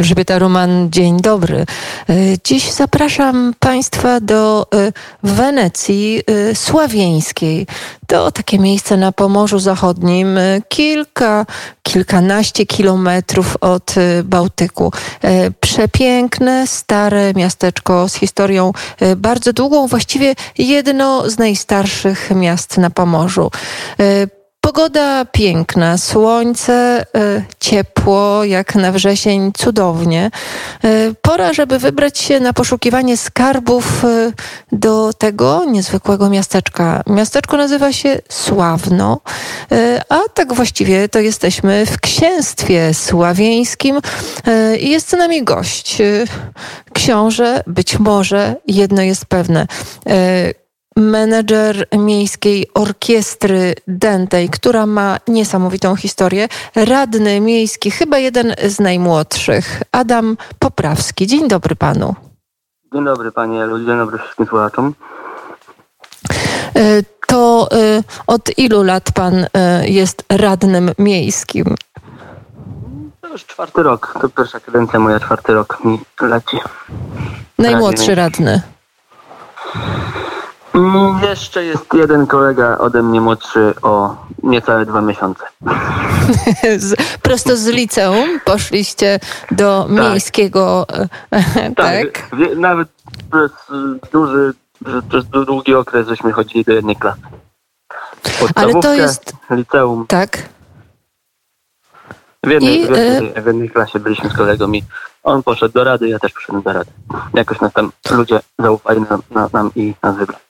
Elżbieta Roman, dzień dobry. E, dziś zapraszam Państwa do e, Wenecji e, Sławieńskiej. To takie miejsce na Pomorzu Zachodnim, kilka, kilkanaście kilometrów od Bałtyku. Przepiękne, stare miasteczko z historią bardzo długą, właściwie jedno z najstarszych miast na Pomorzu. Pogoda piękna, słońce, e, ciepło, jak na wrzesień, cudownie. E, pora, żeby wybrać się na poszukiwanie skarbów e, do tego niezwykłego miasteczka. Miasteczko nazywa się Sławno, a tak właściwie to jesteśmy w księstwie sławieńskim i jest z nami gość. Książę, być może jedno jest pewne menedżer miejskiej orkiestry Dentej, która ma niesamowitą historię, radny miejski, chyba jeden z najmłodszych, Adam Poprawski. Dzień dobry panu. Dzień dobry panie Elu, dzień dobry wszystkim słuchaczom. E, to e, od ilu lat pan e, jest radnym miejskim? To już czwarty rok, to pierwsza kadencja moja, czwarty rok mi leci. Najmłodszy radny. Mm, jeszcze jest jeden kolega ode mnie młodszy o niecałe dwa miesiące. prosto z liceum poszliście do tak. miejskiego. tak. tak? Nawet przez duży, przez długi okres żeśmy chodzili do jednej klasy. Ale to jest. Liceum. Tak. W jednej, I, w, jednej, w jednej klasie byliśmy z kolegą i on poszedł do rady, ja też poszedłem do rady. Jakoś nas tam ludzie zaufali nam, nam i nas wybrali.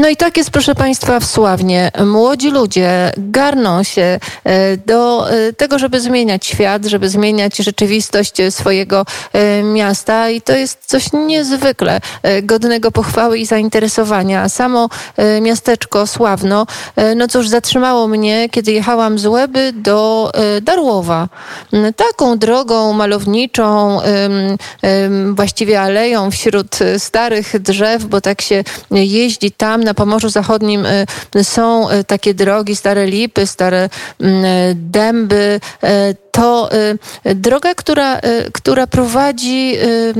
No i tak jest, proszę Państwa, w Sławnie. Młodzi ludzie garną się e, do e, tego, żeby zmieniać świat, żeby zmieniać rzeczywistość swojego e, miasta i to jest coś niezwykle godnego pochwały i zainteresowania. Samo miasteczko Sławno, no cóż, zatrzymało mnie, kiedy jechałam z Łeby do Darłowa. Taką drogą malowniczą, właściwie aleją wśród starych drzew, bo tak się jeździ tam na Pomorzu Zachodnim y, są y, takie drogi, stare lipy, stare mm, dęby, y, to y, droga, która, y, która prowadzi y,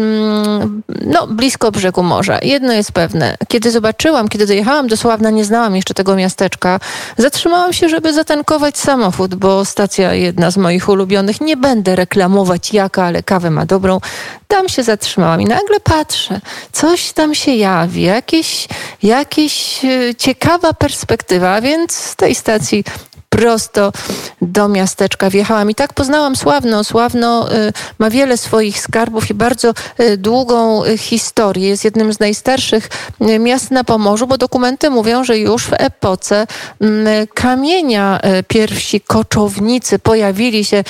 no, blisko brzegu morza. Jedno jest pewne. Kiedy zobaczyłam, kiedy dojechałam do Sławna, nie znałam jeszcze tego miasteczka, zatrzymałam się, żeby zatankować samochód, bo stacja jedna z moich ulubionych. Nie będę reklamować jaka, ale kawę ma dobrą. Tam się zatrzymałam i nagle patrzę, coś tam się jawi, jakieś, jakieś ciekawa perspektywa, więc z tej stacji prosto do miasteczka wjechałam. I tak poznałam Sławno. Sławno y, ma wiele swoich skarbów i bardzo y, długą y, historię. Jest jednym z najstarszych miast na Pomorzu, bo dokumenty mówią, że już w epoce mm, kamienia pierwsi koczownicy pojawili się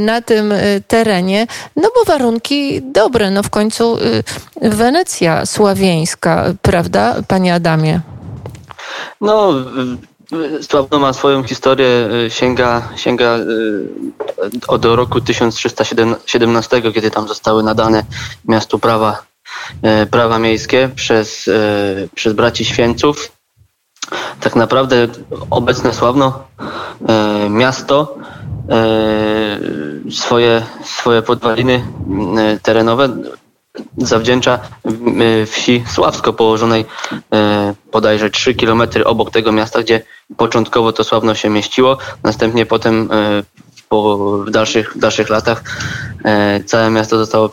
na tym terenie, no bo warunki dobre. No w końcu Wenecja sławieńska, prawda, panie Adamie? No, Sławno ma swoją historię, y, sięga, sięga y, od roku 1317, kiedy tam zostały nadane miastu prawa, y, prawa miejskie przez, przez braci święców. Tak naprawdę obecne Sławno miasto swoje, swoje podwaliny terenowe zawdzięcza e, wsi Sławsko położonej e, bodajże 3 km obok tego miasta, gdzie początkowo to Sławno się mieściło, następnie potem e, po, w dalszych, w dalszych latach całe miasto zostało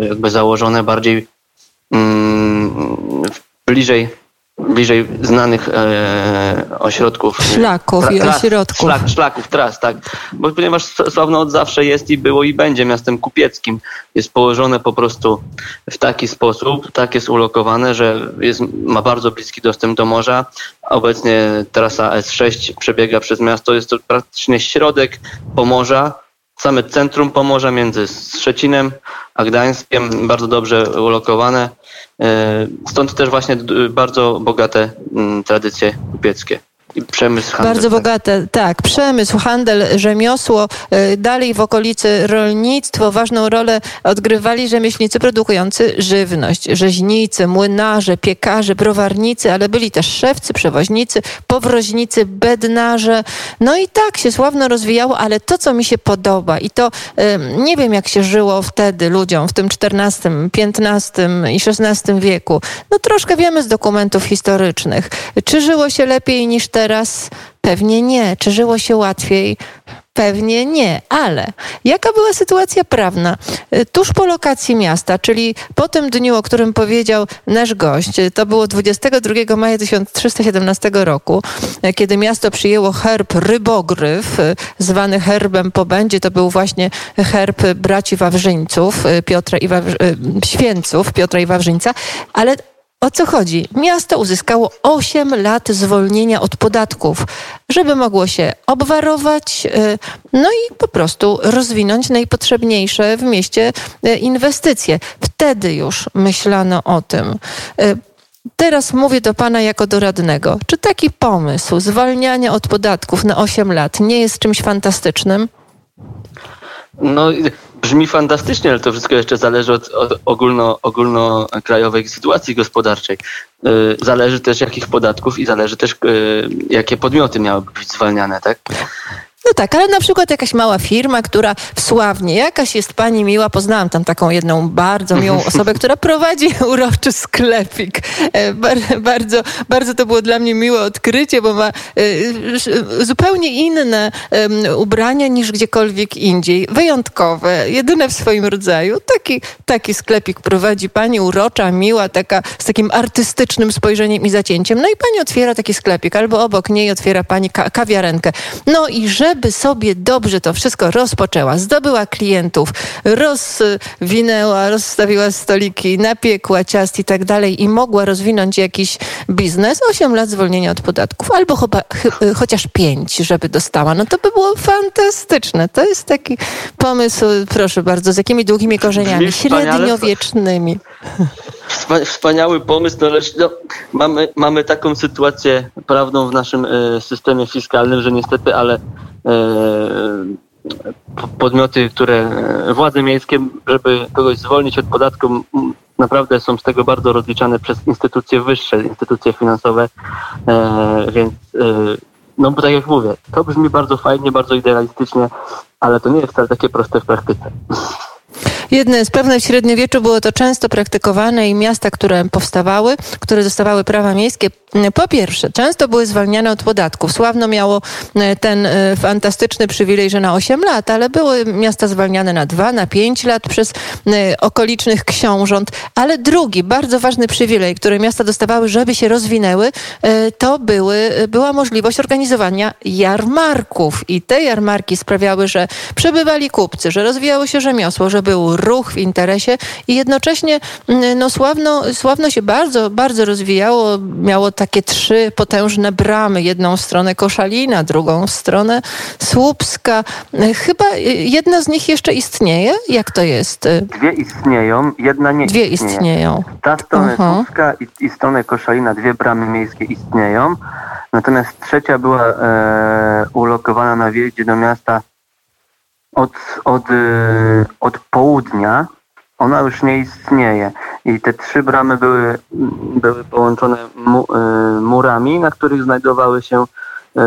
jakby założone bardziej mm, bliżej bliżej znanych e, ośrodków. Szlaków tra, i ośrodków. Szlak, szlaków, tras, tak. Bo ponieważ Sławno od zawsze jest i było i będzie miastem kupieckim. Jest położone po prostu w taki sposób, tak jest ulokowane, że jest, ma bardzo bliski dostęp do morza. Obecnie trasa S6 przebiega przez miasto. Jest to praktycznie środek Pomorza, same centrum Pomorza między Szczecinem a Gdańskiem, bardzo dobrze ulokowane. E, stąd też właśnie bardzo bogate tradycje kupieckie. Przemysł, handel. Bardzo tak. bogate, tak. Przemysł, handel, rzemiosło. Y, dalej w okolicy rolnictwo. Ważną rolę odgrywali rzemieślnicy produkujący żywność. Rzeźnicy, młynarze, piekarze, browarnicy, ale byli też szewcy, przewoźnicy, powroźnicy, bednarze. No i tak się sławno rozwijało, ale to, co mi się podoba i to nie wiem, jak się żyło wtedy ludziom w tym XIV, XV i XVI wieku. No troszkę wiemy z dokumentów historycznych. Czy żyło się lepiej niż teraz? Pewnie nie. Czy żyło się łatwiej? Pewnie nie, ale jaka była sytuacja prawna? Tuż po lokacji miasta, czyli po tym dniu, o którym powiedział nasz gość, to było 22 maja 1317 roku, kiedy miasto przyjęło herb rybogryf, zwany herbem po będzie, to był właśnie herb braci Wawrzyńców, Piotra i Wawr... Święców, Piotra i Wawrzyńca, ale o co chodzi? Miasto uzyskało 8 lat zwolnienia od podatków, żeby mogło się obwarować, y, no i po prostu rozwinąć najpotrzebniejsze w mieście y, inwestycje. Wtedy już myślano o tym. Y, teraz mówię do Pana jako do radnego. Czy taki pomysł zwalniania od podatków na 8 lat nie jest czymś fantastycznym? No, brzmi fantastycznie, ale to wszystko jeszcze zależy od, od ogólno, ogólnokrajowej sytuacji gospodarczej. Y, zależy też jakich podatków i zależy też y, jakie podmioty miałyby być zwalniane, tak? No tak, ale na przykład jakaś mała firma, która w Sławnie, jakaś jest pani miła, poznałam tam taką jedną bardzo miłą osobę, która prowadzi uroczy sklepik. E, bardzo, bardzo to było dla mnie miłe odkrycie, bo ma e, zupełnie inne ubrania niż gdziekolwiek indziej. Wyjątkowe, jedyne w swoim rodzaju. Taki, taki sklepik prowadzi pani urocza, miła, taka z takim artystycznym spojrzeniem i zacięciem. No i pani otwiera taki sklepik, albo obok niej otwiera pani kawiarenkę. No i że żeby sobie dobrze to wszystko rozpoczęła, zdobyła klientów, rozwinęła, rozstawiła stoliki, napiekła ciast i tak dalej i mogła rozwinąć jakiś biznes, 8 lat zwolnienia od podatków, albo chyba, ch chociaż 5, żeby dostała. No to by było fantastyczne. To jest taki pomysł, proszę bardzo, z jakimi długimi korzeniami, średniowiecznymi. Wspaniały pomysł, no lecz no, mamy, mamy taką sytuację prawną w naszym y, systemie fiskalnym, że niestety, ale E, podmioty, które e, władze miejskie, żeby kogoś zwolnić od podatku, naprawdę są z tego bardzo rozliczane przez instytucje wyższe, instytucje finansowe, e, więc no bo tak jak mówię, to brzmi bardzo fajnie, bardzo idealistycznie, ale to nie jest wcale takie proste w praktyce. Jedne z pewne w średniowieczu było to często praktykowane i miasta, które powstawały, które dostawały prawa miejskie, po pierwsze, często były zwalniane od podatków. Sławno miało e, ten e, fantastyczny przywilej, że na 8 lat, ale były miasta zwalniane na 2, na 5 lat przez e, okolicznych książąt. Ale drugi, bardzo ważny przywilej, który miasta dostawały, żeby się rozwinęły, to były, była możliwość organizowania jarmarków. I te jarmarki sprawiały, że przebywali kupcy, że rozwijało się rzemiosło, że był ruch w interesie i jednocześnie no, sławno, sławno się bardzo, bardzo rozwijało. Miało takie trzy potężne bramy. Jedną stronę Koszalina, drugą stronę Słupska. Chyba jedna z nich jeszcze istnieje? Jak to jest? Dwie istnieją, jedna nie Dwie istnieje. istnieją. Ta strona uh-huh. Słupska i, i strona Koszalina, dwie bramy miejskie istnieją. Natomiast trzecia była e, ulokowana na wjeździe do miasta od, od, e, od południa ona już nie istnieje. I te trzy bramy były, były połączone mu, y, murami, na których znajdowały się y,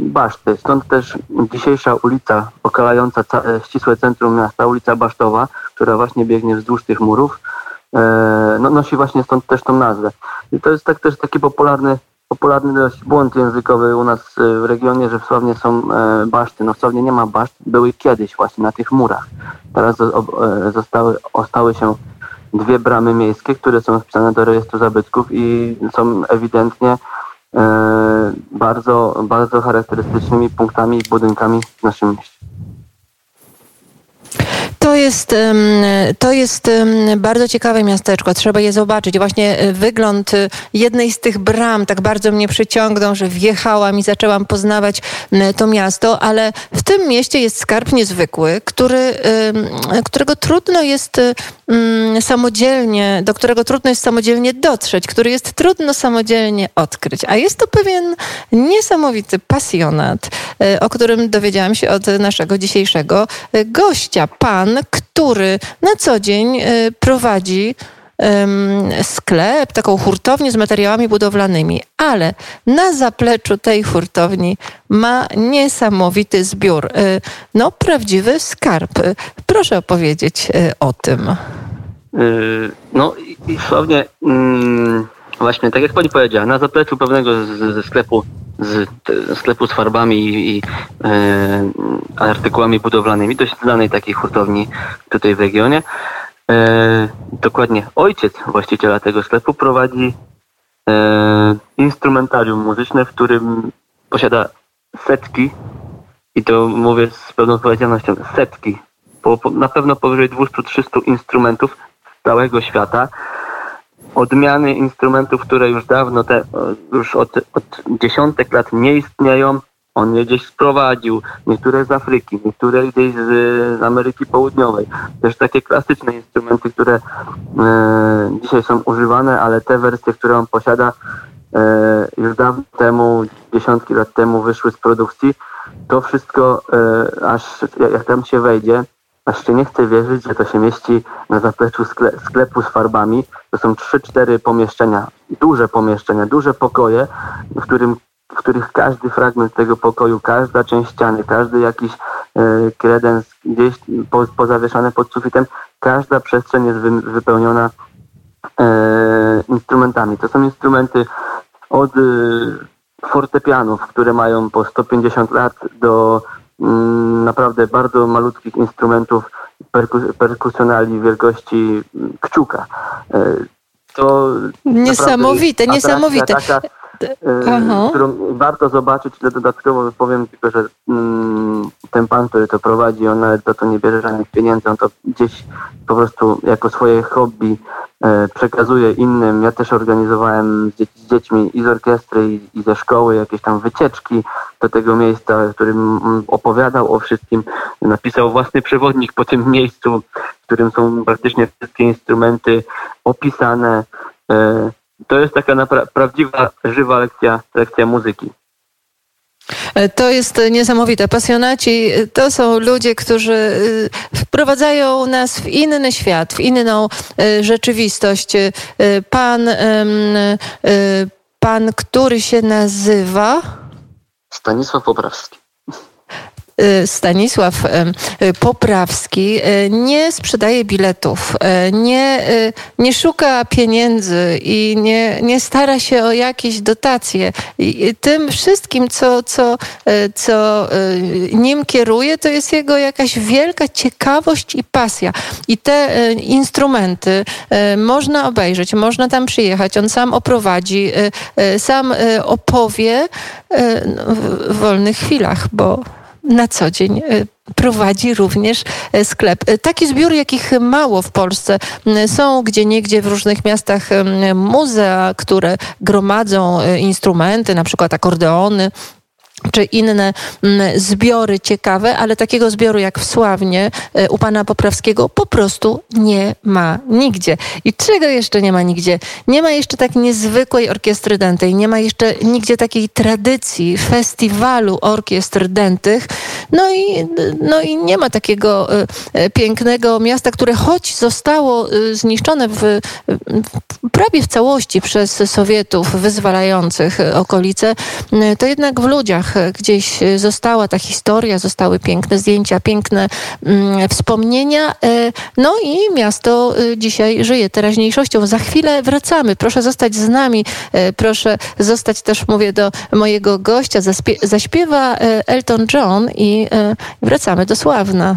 baszty. Stąd też dzisiejsza ulica okalająca e, ścisłe centrum miasta, ulica Basztowa, która właśnie biegnie wzdłuż tych murów, no, nosi właśnie stąd też tą nazwę. I to jest tak też taki popularny popularny dość błąd językowy u nas w regionie, że w Sławnie są baszty. No w Sławnie nie ma baszt, były kiedyś właśnie na tych murach. Teraz zostały, ostały się dwie bramy miejskie, które są wpisane do rejestru zabytków i są ewidentnie e, bardzo, bardzo charakterystycznymi punktami i budynkami w naszym mieście. To jest, to jest bardzo ciekawe miasteczko. Trzeba je zobaczyć. Właśnie e, wygląd e, jednej z tych bram tak bardzo mnie przyciągnął, że wjechałam i zaczęłam poznawać to miasto, ale w tym mieście jest skarb niezwykły, który, którego trudno jest samodzielnie, do którego trudno jest samodzielnie dotrzeć, który jest trudno samodzielnie odkryć. A jest to pewien niesamowity pasjonat, e, o którym dowiedziałam się od naszego dzisiejszego gościa. Pan, który na co dzień e, prowadzi sklep, taką hurtownię z materiałami budowlanymi, ale na zapleczu tej hurtowni ma niesamowity zbiór. E, no, prawdziwy skarb. Proszę opowiedzieć o tym. No i słownie mm, właśnie tak jak pani powiedziała, na zapleczu pewnego ze sklepu z sklepu z farbami i, i e, artykułami budowlanymi, dość znanej takiej hurtowni tutaj w regionie. E, dokładnie ojciec właściciela tego sklepu prowadzi e, instrumentarium muzyczne, w którym posiada setki i to mówię z pełną odpowiedzialnością, setki, po, po, na pewno powyżej 200-300 instrumentów z całego świata odmiany instrumentów, które już dawno, te, już od, od dziesiątek lat nie istnieją. On je gdzieś sprowadził, niektóre z Afryki, niektóre gdzieś z, z Ameryki Południowej. Też takie klasyczne instrumenty, które e, dzisiaj są używane, ale te wersje, które on posiada, e, już dawno temu, dziesiątki lat temu wyszły z produkcji. To wszystko, e, aż jak tam się wejdzie, Się nie chcę wierzyć, że to się mieści na zapleczu skle sklepu z farbami. To są trzy, cztery pomieszczenia, duże pomieszczenia, duże pokoje, w, którym, w których każdy fragment tego pokoju, każda część ściany, każdy jakiś e, kredens gdzieś po, pozawieszany pod sufitem, każda przestrzeń jest wy, wypełniona e, instrumentami. To są instrumenty od e, fortepianów, które mają po 150 lat do naprawdę bardzo malutkich instrumentów perkusjonali wielkości kciuka. E, to niesamowite, niesamowite. Taka, e, którą warto zobaczyć, ale dodatkowo powiem tylko, że mm, ten pan, który to prowadzi, on nawet za to nie bierze żadnych pieniędzy, on to gdzieś po prostu jako swoje hobby e, przekazuje innym. Ja też organizowałem z, z dziećmi i z orkiestry i, i, ze szkoły jakieś tam wycieczki do tego miejsca, w którym opowiadał o wszystkim. Napisał własny przewodnik po tym miejscu, w którym są praktycznie wszystkie instrumenty opisane. E, to jest taka prawdziwa, żywa lekcja, lekcja muzyki. E, to jest niesamowite. Pasjonaci e, to są ludzie, którzy e, wprowadzają nas w inny świat, w inną rzeczywistość. Pan, pan który się nazywa? Stanisław Poprawski. Y, Stanisław y, y, Poprawski nie sprzedaje biletów, nie, nie szuka pieniędzy i nie, nie stara się o jakieś dotacje. I tym wszystkim, co, co, co nim kieruje, to jest jego jakaś wielka ciekawość i pasja. I te instrumenty można obejrzeć, można tam przyjechać, on sam oprowadzi, sam opowie no, w wolnych chwilach, bo na co dzień e, prowadzi również e, sklep. E, taki zbiór, jakich mało w Polsce. Są gdzie niegdzie w różnych miastach muzea, które gromadzą instrumenty, na przykład akordeony, czy inne mm, zbiory ciekawe, ale takiego zbioru jak w Sławnie e, u pana Poprawskiego po prostu nie ma nigdzie. I czego jeszcze nie ma nigdzie? Nie ma jeszcze tak niezwykłej orkiestry dętej, nie ma jeszcze nigdzie takiej tradycji festiwalu orkiestr dętych. No i, no i nie ma takiego e, e, pięknego miasta, które choć zostało zniszczone w, prawie w całości przez Sowietów wyzwalających okolice, to jednak w ludziach gdzieś została ta historia, zostały piękne zdjęcia, piękne mm, wspomnienia. E, no i miasto e, dzisiaj żyje teraźniejszością. Za chwilę wracamy. Proszę zostać z nami. E, proszę zostać też, mówię do mojego gościa. zaśpiewa Elton John i wracamy do Sławna.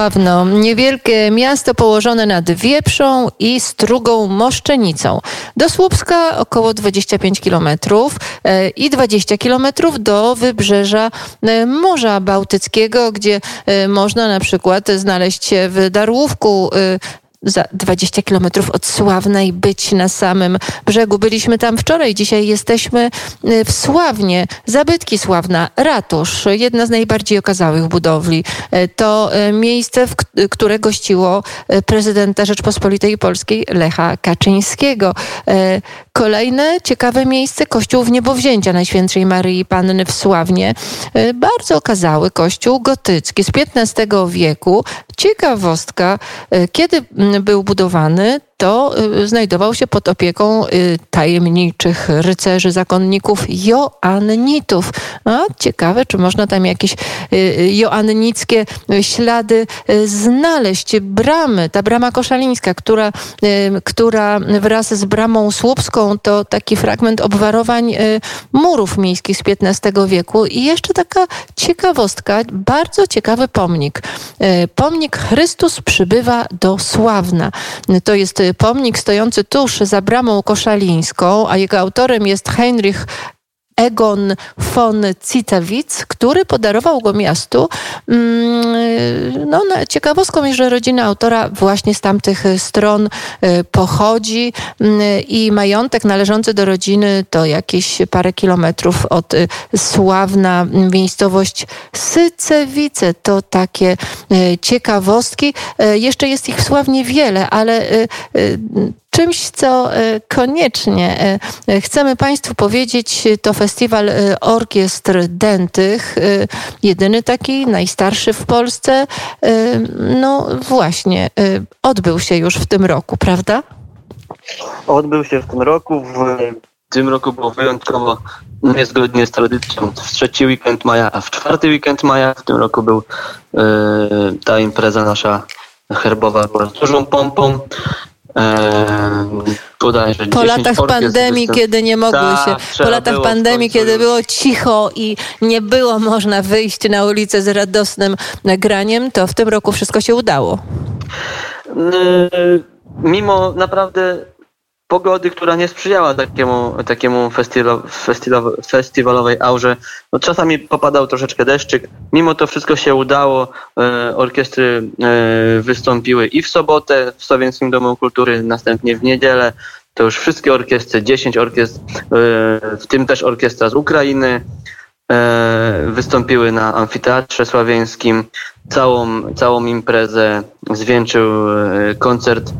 Sławno, niewielkie miasto położone nad Wieprzą i Strugą Moszczenicą. Do Słupska około 25 kilometrów e, i 20 kilometrów do wybrzeża e, Morza Bałtyckiego, gdzie e, można na przykład znaleźć się w Darłówku za 20 kilometrów od Sławnej być na samym brzegu. Byliśmy tam wczoraj, dzisiaj jesteśmy y, w Sławnie. Zabytki Sławna, ratusz, jedna z najbardziej okazałych budowli. Y, to y, miejsce, które gościło prezydenta Rzeczpospolitej Polskiej Lecha Kaczyńskiego. Kolejne ciekawe miejsce, kościół w Niebowzięcia Najświętszej Maryi Panny w Sławnie. Bardzo okazały kościół gotycki z XV wieku. Ciekawostka, kiedy był budowany, to y, znajdował się pod opieką y, tajemniczych rycerzy, zakonników Joannitów. A ciekawe, czy można tam jakieś y, joannickie ślady znaleźć. Bramy, ta brama koszalińska, która, która wraz z bramą słupską to taki fragment obwarowań murów miejskich z XV wieku. I jeszcze taka ciekawostka, bardzo ciekawy pomnik. Pomnik Chrystus przybywa do Sławna. To jest pomnik stojący tuż za bramą koszalińską, a jego autorem jest Heinrich Egon von Citewitz, który podarował go miastu. Mm, no, ciekawostką jest, że rodzina autora właśnie z tamtych stron y, pochodzi mm, i majątek należący do rodziny to jakieś parę kilometrów od y, Sławna, miejscowość Sycewice. To takie y, ciekawostki. Jeszcze jest ich sławnie wiele, ale czymś, co koniecznie chcemy Państwu powiedzieć, to festiwal orkiestr dętych, jedyny taki, najstarszy w Polsce. No właśnie, odbył się już w tym roku, prawda? Odbył się w tym roku. W tym roku było wyjątkowo niezgodnie z tradycją. W trzeci weekend maja, a w czwarty weekend maja w tym roku był ta impreza nasza herbowa była z dużą pompą po latach pandemii, kiedy nie mogły Ta, się, po latach pandemii, kiedy było cicho i nie było można wyjść na ulicę z radosnym graniem, to w tym roku wszystko się udało. Mimo naprawdę pogody, która nie sprzyjała takiemu, takiemu festiwalowej aurze. No, czasami popadał troszeczkę deszczyk. Mimo to wszystko się udało. E, orkiestry e, wystąpiły i w sobotę w Słowiańskim Domu Kultury, następnie w niedzielę. To już wszystkie orkiestry, 10 orkiestr, e, w tym też orkiestra z Ukrainy, e, wystąpiły na amfiteatrze sławiańskim. Całą, całą imprezę zwieńczył e, koncert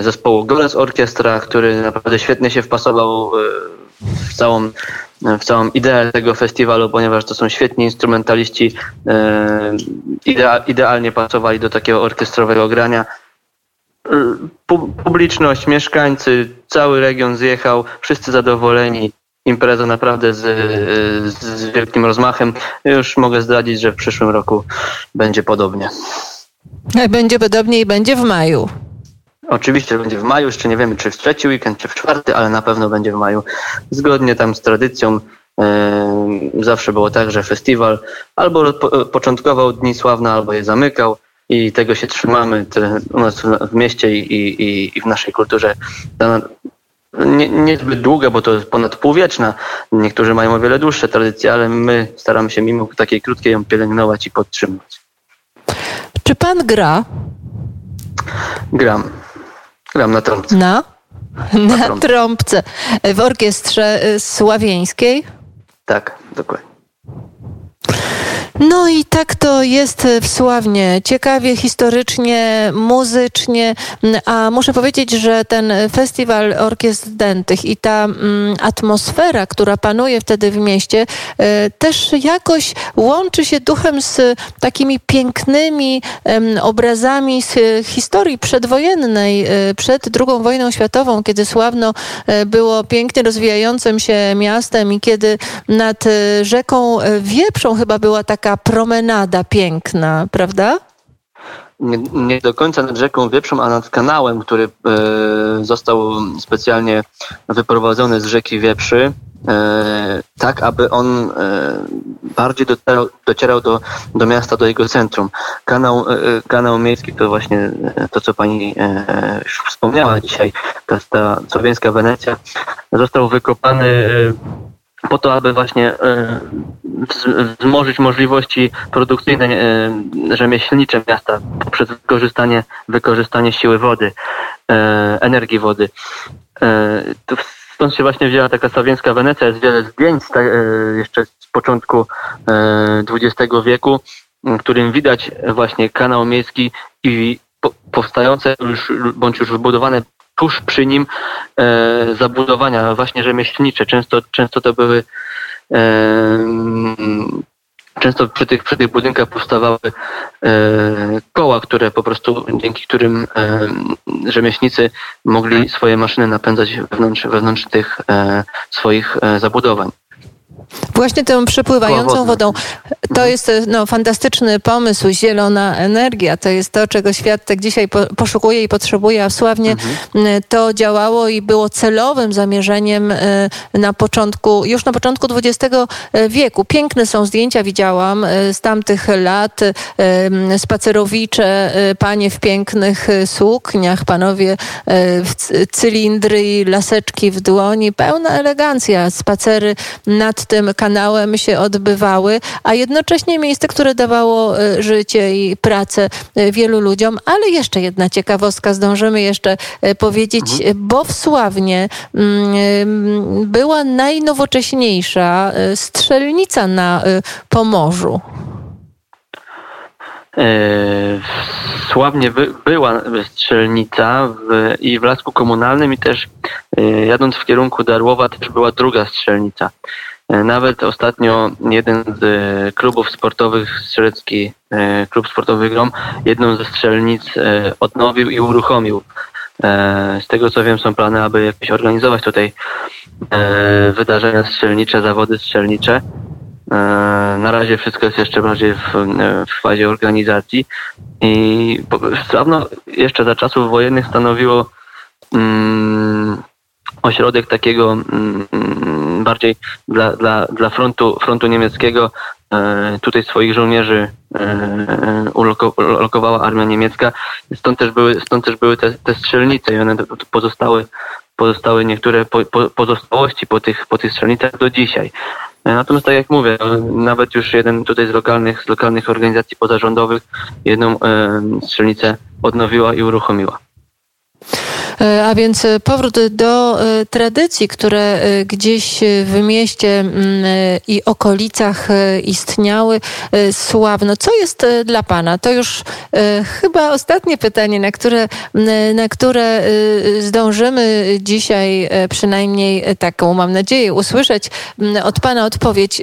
zespołu Goles Orkiestra, który naprawdę świetnie się wpasował e, w całą, w całą ideę tego festiwalu, ponieważ to są świetni instrumentaliści, e, idealnie pasowali do takiego orkiestrowego grania. Publiczność, mieszkańcy, cały region zjechał, wszyscy zadowoleni. Impreza naprawdę z, z wielkim rozmachem. Już mogę zdradzić, że w przyszłym roku będzie podobnie. Będzie podobnie i będzie w maju. Oczywiście będzie w maju, jeszcze nie wiemy czy w trzeci weekend, czy w czwarty, ale na pewno będzie w maju. Zgodnie tam z tradycją zawsze było tak, że festiwal albo po, początkował Dni Sławne, albo je zamykał i tego się trzymamy u nas w mieście i, i, i w naszej kulturze. Nie, niezbyt długa, bo to jest ponad półwieczna. Niektórzy mają o wiele dłuższe tradycje, ale my staramy się mimo takiej krótkiej ją pielęgnować i podtrzymać. Czy pan gra? Gram. Gram na trąbce. Na? Na, na trąbce. W orkiestrze y, sławieńskiej? Tak, dokładnie. No i tak to jest w Sławnie. Ciekawie, historycznie, muzycznie, a muszę powiedzieć, że ten festiwal orkiestr dętych i ta mm, atmosfera, która panuje wtedy w mieście, y, też jakoś łączy się duchem z takimi pięknymi y, obrazami z historii przedwojennej, y, przed II wojną światową, kiedy Sławno było pięknie rozwijającym się miastem i kiedy nad rzeką Wieprzą chyba była taka promenada piękna, prawda? Nie, nie, do końca nad rzeką Wieprzą, a nad kanałem, który e, został specjalnie wyprowadzony z rzeki Wieprzy, e, tak aby on e, bardziej docierał, do, do miasta, do jego centrum. Kanał, e, kanał miejski to właśnie e, to, co pani e, już wspomniała dzisiaj, ta, ta słowiańska Wenecja, został wykopany po to, aby właśnie e, wzmożyć możliwości produkcyjne, e, rzemieślnicze miasta poprzez wykorzystanie, wykorzystanie siły wody, e, energii wody. Stąd się właśnie wzięła taka słowiańska Wenecja. Jest wiele zdjęć jeszcze z początku XX wieku, w którym widać właśnie kanał miejski i powstające już, bądź już wybudowane tuż przy nim e, zabudowania właśnie rzemieślnicze. Często, często to były e, często przy tych, przy tych budynkach powstawały e, koła, które po prostu, dzięki którym e, rzemieślnicy mogli swoje maszyny napędzać wewnątrz, wewnątrz tych e, swoich e, zabudowań. Właśnie tą przepływającą wodą. To jest no, fantastyczny pomysł, zielona energia. To jest to, czego świat tak dzisiaj poszukuje i potrzebuje, a sławnie mhm. to działało i było celowym zamierzeniem e, na początku, już na początku XX wieku. Piękne są zdjęcia, widziałam e, z tamtych lat. Spacerowicze, e, panie w pięknych sukniach, panowie w cylindry i laseczki w dłoni. Pełna elegancja. Spacery nad tym kanałem się odbywały, a jednocześnie miejsce, które dawało e, życie i pracę e, wielu ludziom. Ale jeszcze jedna ciekawostka, zdążymy jeszcze e, powiedzieć, mhm. bo w Sławnie mm, była najnowocześniejsza strzelnica na Pomorzu. Sławnie by, była strzelnica w, i w Lasku Komunalnym i też jadąc w kierunku Darłowa też była druga strzelnica. E, nawet ostatnio jeden z e, klubów sportowych, strzelecki e, klub sportowy Grom, jedną ze strzelnic odnowił i uruchomił. Z tego co wiem są plany, aby jakieś organizować tutaj wydarzenia strzelnicze, zawody strzelnicze. Na razie wszystko jest jeszcze bardziej w, w fazie organizacji i dawno jeszcze za czasów wojennych stanowiło mm, ośrodek takiego bardziej dla, dla, dla frontu, frontu niemieckiego. E, tutaj swoich żołnierzy e, ulokowała armia niemiecka. Stąd też były, stąd też były te, te strzelnice i one pozostały pozostały niektóre po, po, pozostałości po tych, po tych strzelnicach do dzisiaj. Natomiast tak jak mówię, nawet już jeden tutaj z lokalnych, z lokalnych organizacji pozarządowych jedną e, strzelnicę odnowiła i uruchomiła. E, a więc e, powrót do e, tradycji, które gdzieś w mieście mm, i okolicach istniały sławno. Co jest dla Pana? To już chyba ostatnie pytanie, na które, na które zdążymy dzisiaj przynajmniej taką, mam nadzieję, usłyszeć od Pana odpowiedź.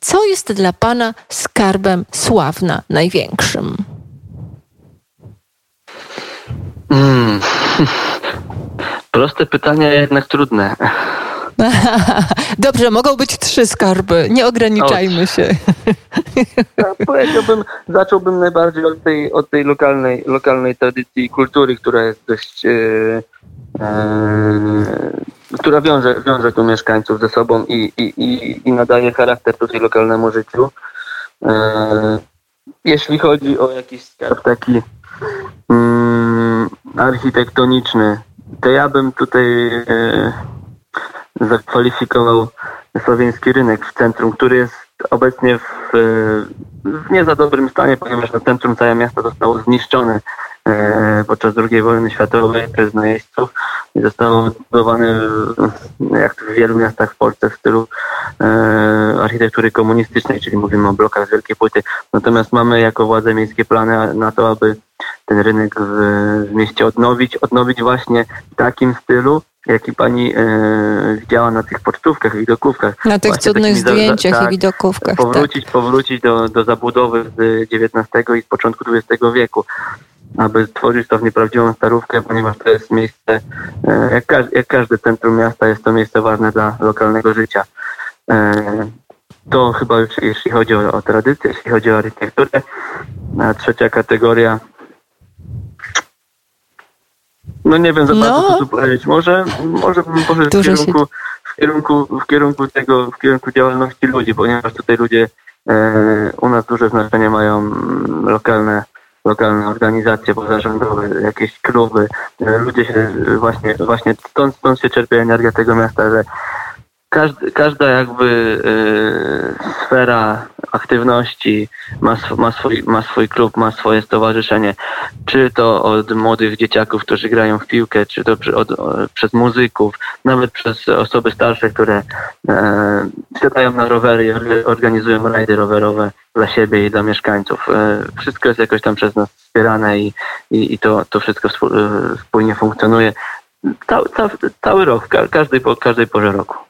Co jest dla Pana skarbem sławna największym? Hmm. Proste pytania, jednak trudne. Dobrze, mogą być trzy skarby. Nie ograniczajmy się. Powiedziałbym, zacząłbym najbardziej od tej, od tej lokalnej, lokalnej tradycji i kultury, która jest dość. E, e, która wiąże, wiąże tu mieszkańców ze sobą i, i, i, i nadaje charakter tutaj lokalnemu życiu. E, jeśli chodzi o jakiś skarb taki mm, architektoniczny, to ja bym tutaj e, zakwalifikował słowiański rynek w centrum, który jest obecnie w, w nie za dobrym stanie, ponieważ na centrum całe miasto zostało zniszczone e, podczas II wojny światowej przez najeźdźców i zostało zbudowane jak w wielu miastach w Polsce w stylu e, architektury komunistycznej, czyli mówimy o blokach wielkiej płyty. Natomiast mamy jako władze miejskie plany na to, aby ten rynek w, w mieście odnowić, odnowić właśnie w takim stylu, jaki pani e, widziała na tych pocztówkach, widokówkach. Na tych właśnie cudnych zdjęciach tak, i widokówkach. Powrócić, tak. powrócić do, do zabudowy z XIX i z początku XX wieku, aby stworzyć to w nieprawdziwą starówkę, ponieważ to jest miejsce, e, jak, każ, jak każde centrum miasta, jest to miejsce ważne dla lokalnego życia. E, to chyba już jeśli chodzi o, o tradycję, jeśli chodzi o architekturę. A trzecia kategoria no nie wiem za bardzo, no. co tu powiedzieć. Może, może bym poszedł w kierunku, w, kierunku, w, kierunku tego, w kierunku działalności ludzi, ponieważ tutaj ludzie e, u nas duże znaczenie mają lokalne lokalne organizacje pozarządowe, jakieś kluby. E, ludzie się właśnie, właśnie stąd, stąd się czerpie energia tego miasta, że każdy, każda jakby y, sfera aktywności ma, sw ma, swój, ma swój klub, ma swoje stowarzyszenie. Czy to od młodych dzieciaków, którzy grają w piłkę, czy to przy, od, przez muzyków, nawet przez osoby starsze, które e, siadają na rowery i organizują rajdy rowerowe dla siebie i dla mieszkańców. E, wszystko jest jakoś tam przez nas wspierane i, i, i to, to wszystko wspólnie funkcjonuje. Cały, cały, cały rok, każdej, każdej porze roku.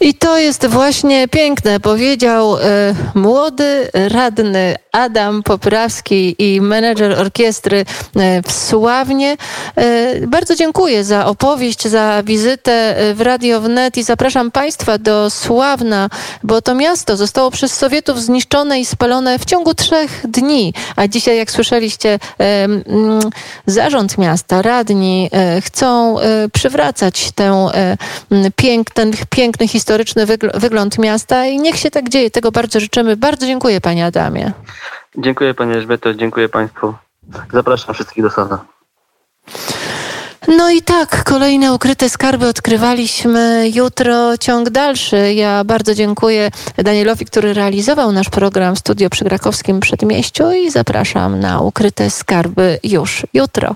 I to jest właśnie piękne, powiedział y, młody radny Adam Poprawski i menedżer orkiestry e, w Sławnie. E, bardzo dziękuję za opowieść, za wizytę w Radio Wnet i zapraszam Państwa do Sławna, bo to miasto zostało przez Sowietów zniszczone i spalone w ciągu trzech dni. A dzisiaj, jak słyszeliście, zarząd miasta, radni chcą przywracać ten piękny, piękny historyczny wygląd miasta i niech się tak dzieje. Tego bardzo życzymy. Bardzo dziękuję Panie Adamie. Dziękuję Panie Elżbieto, dziękuję Państwu. Zapraszam wszystkich do sada. No i tak, kolejne ukryte skarby odkrywaliśmy. Jutro ciąg dalszy. Ja bardzo dziękuję Danielowi, który realizował nasz program Studio przy Krakowskim Przedmieściu i zapraszam na ukryte skarby już jutro.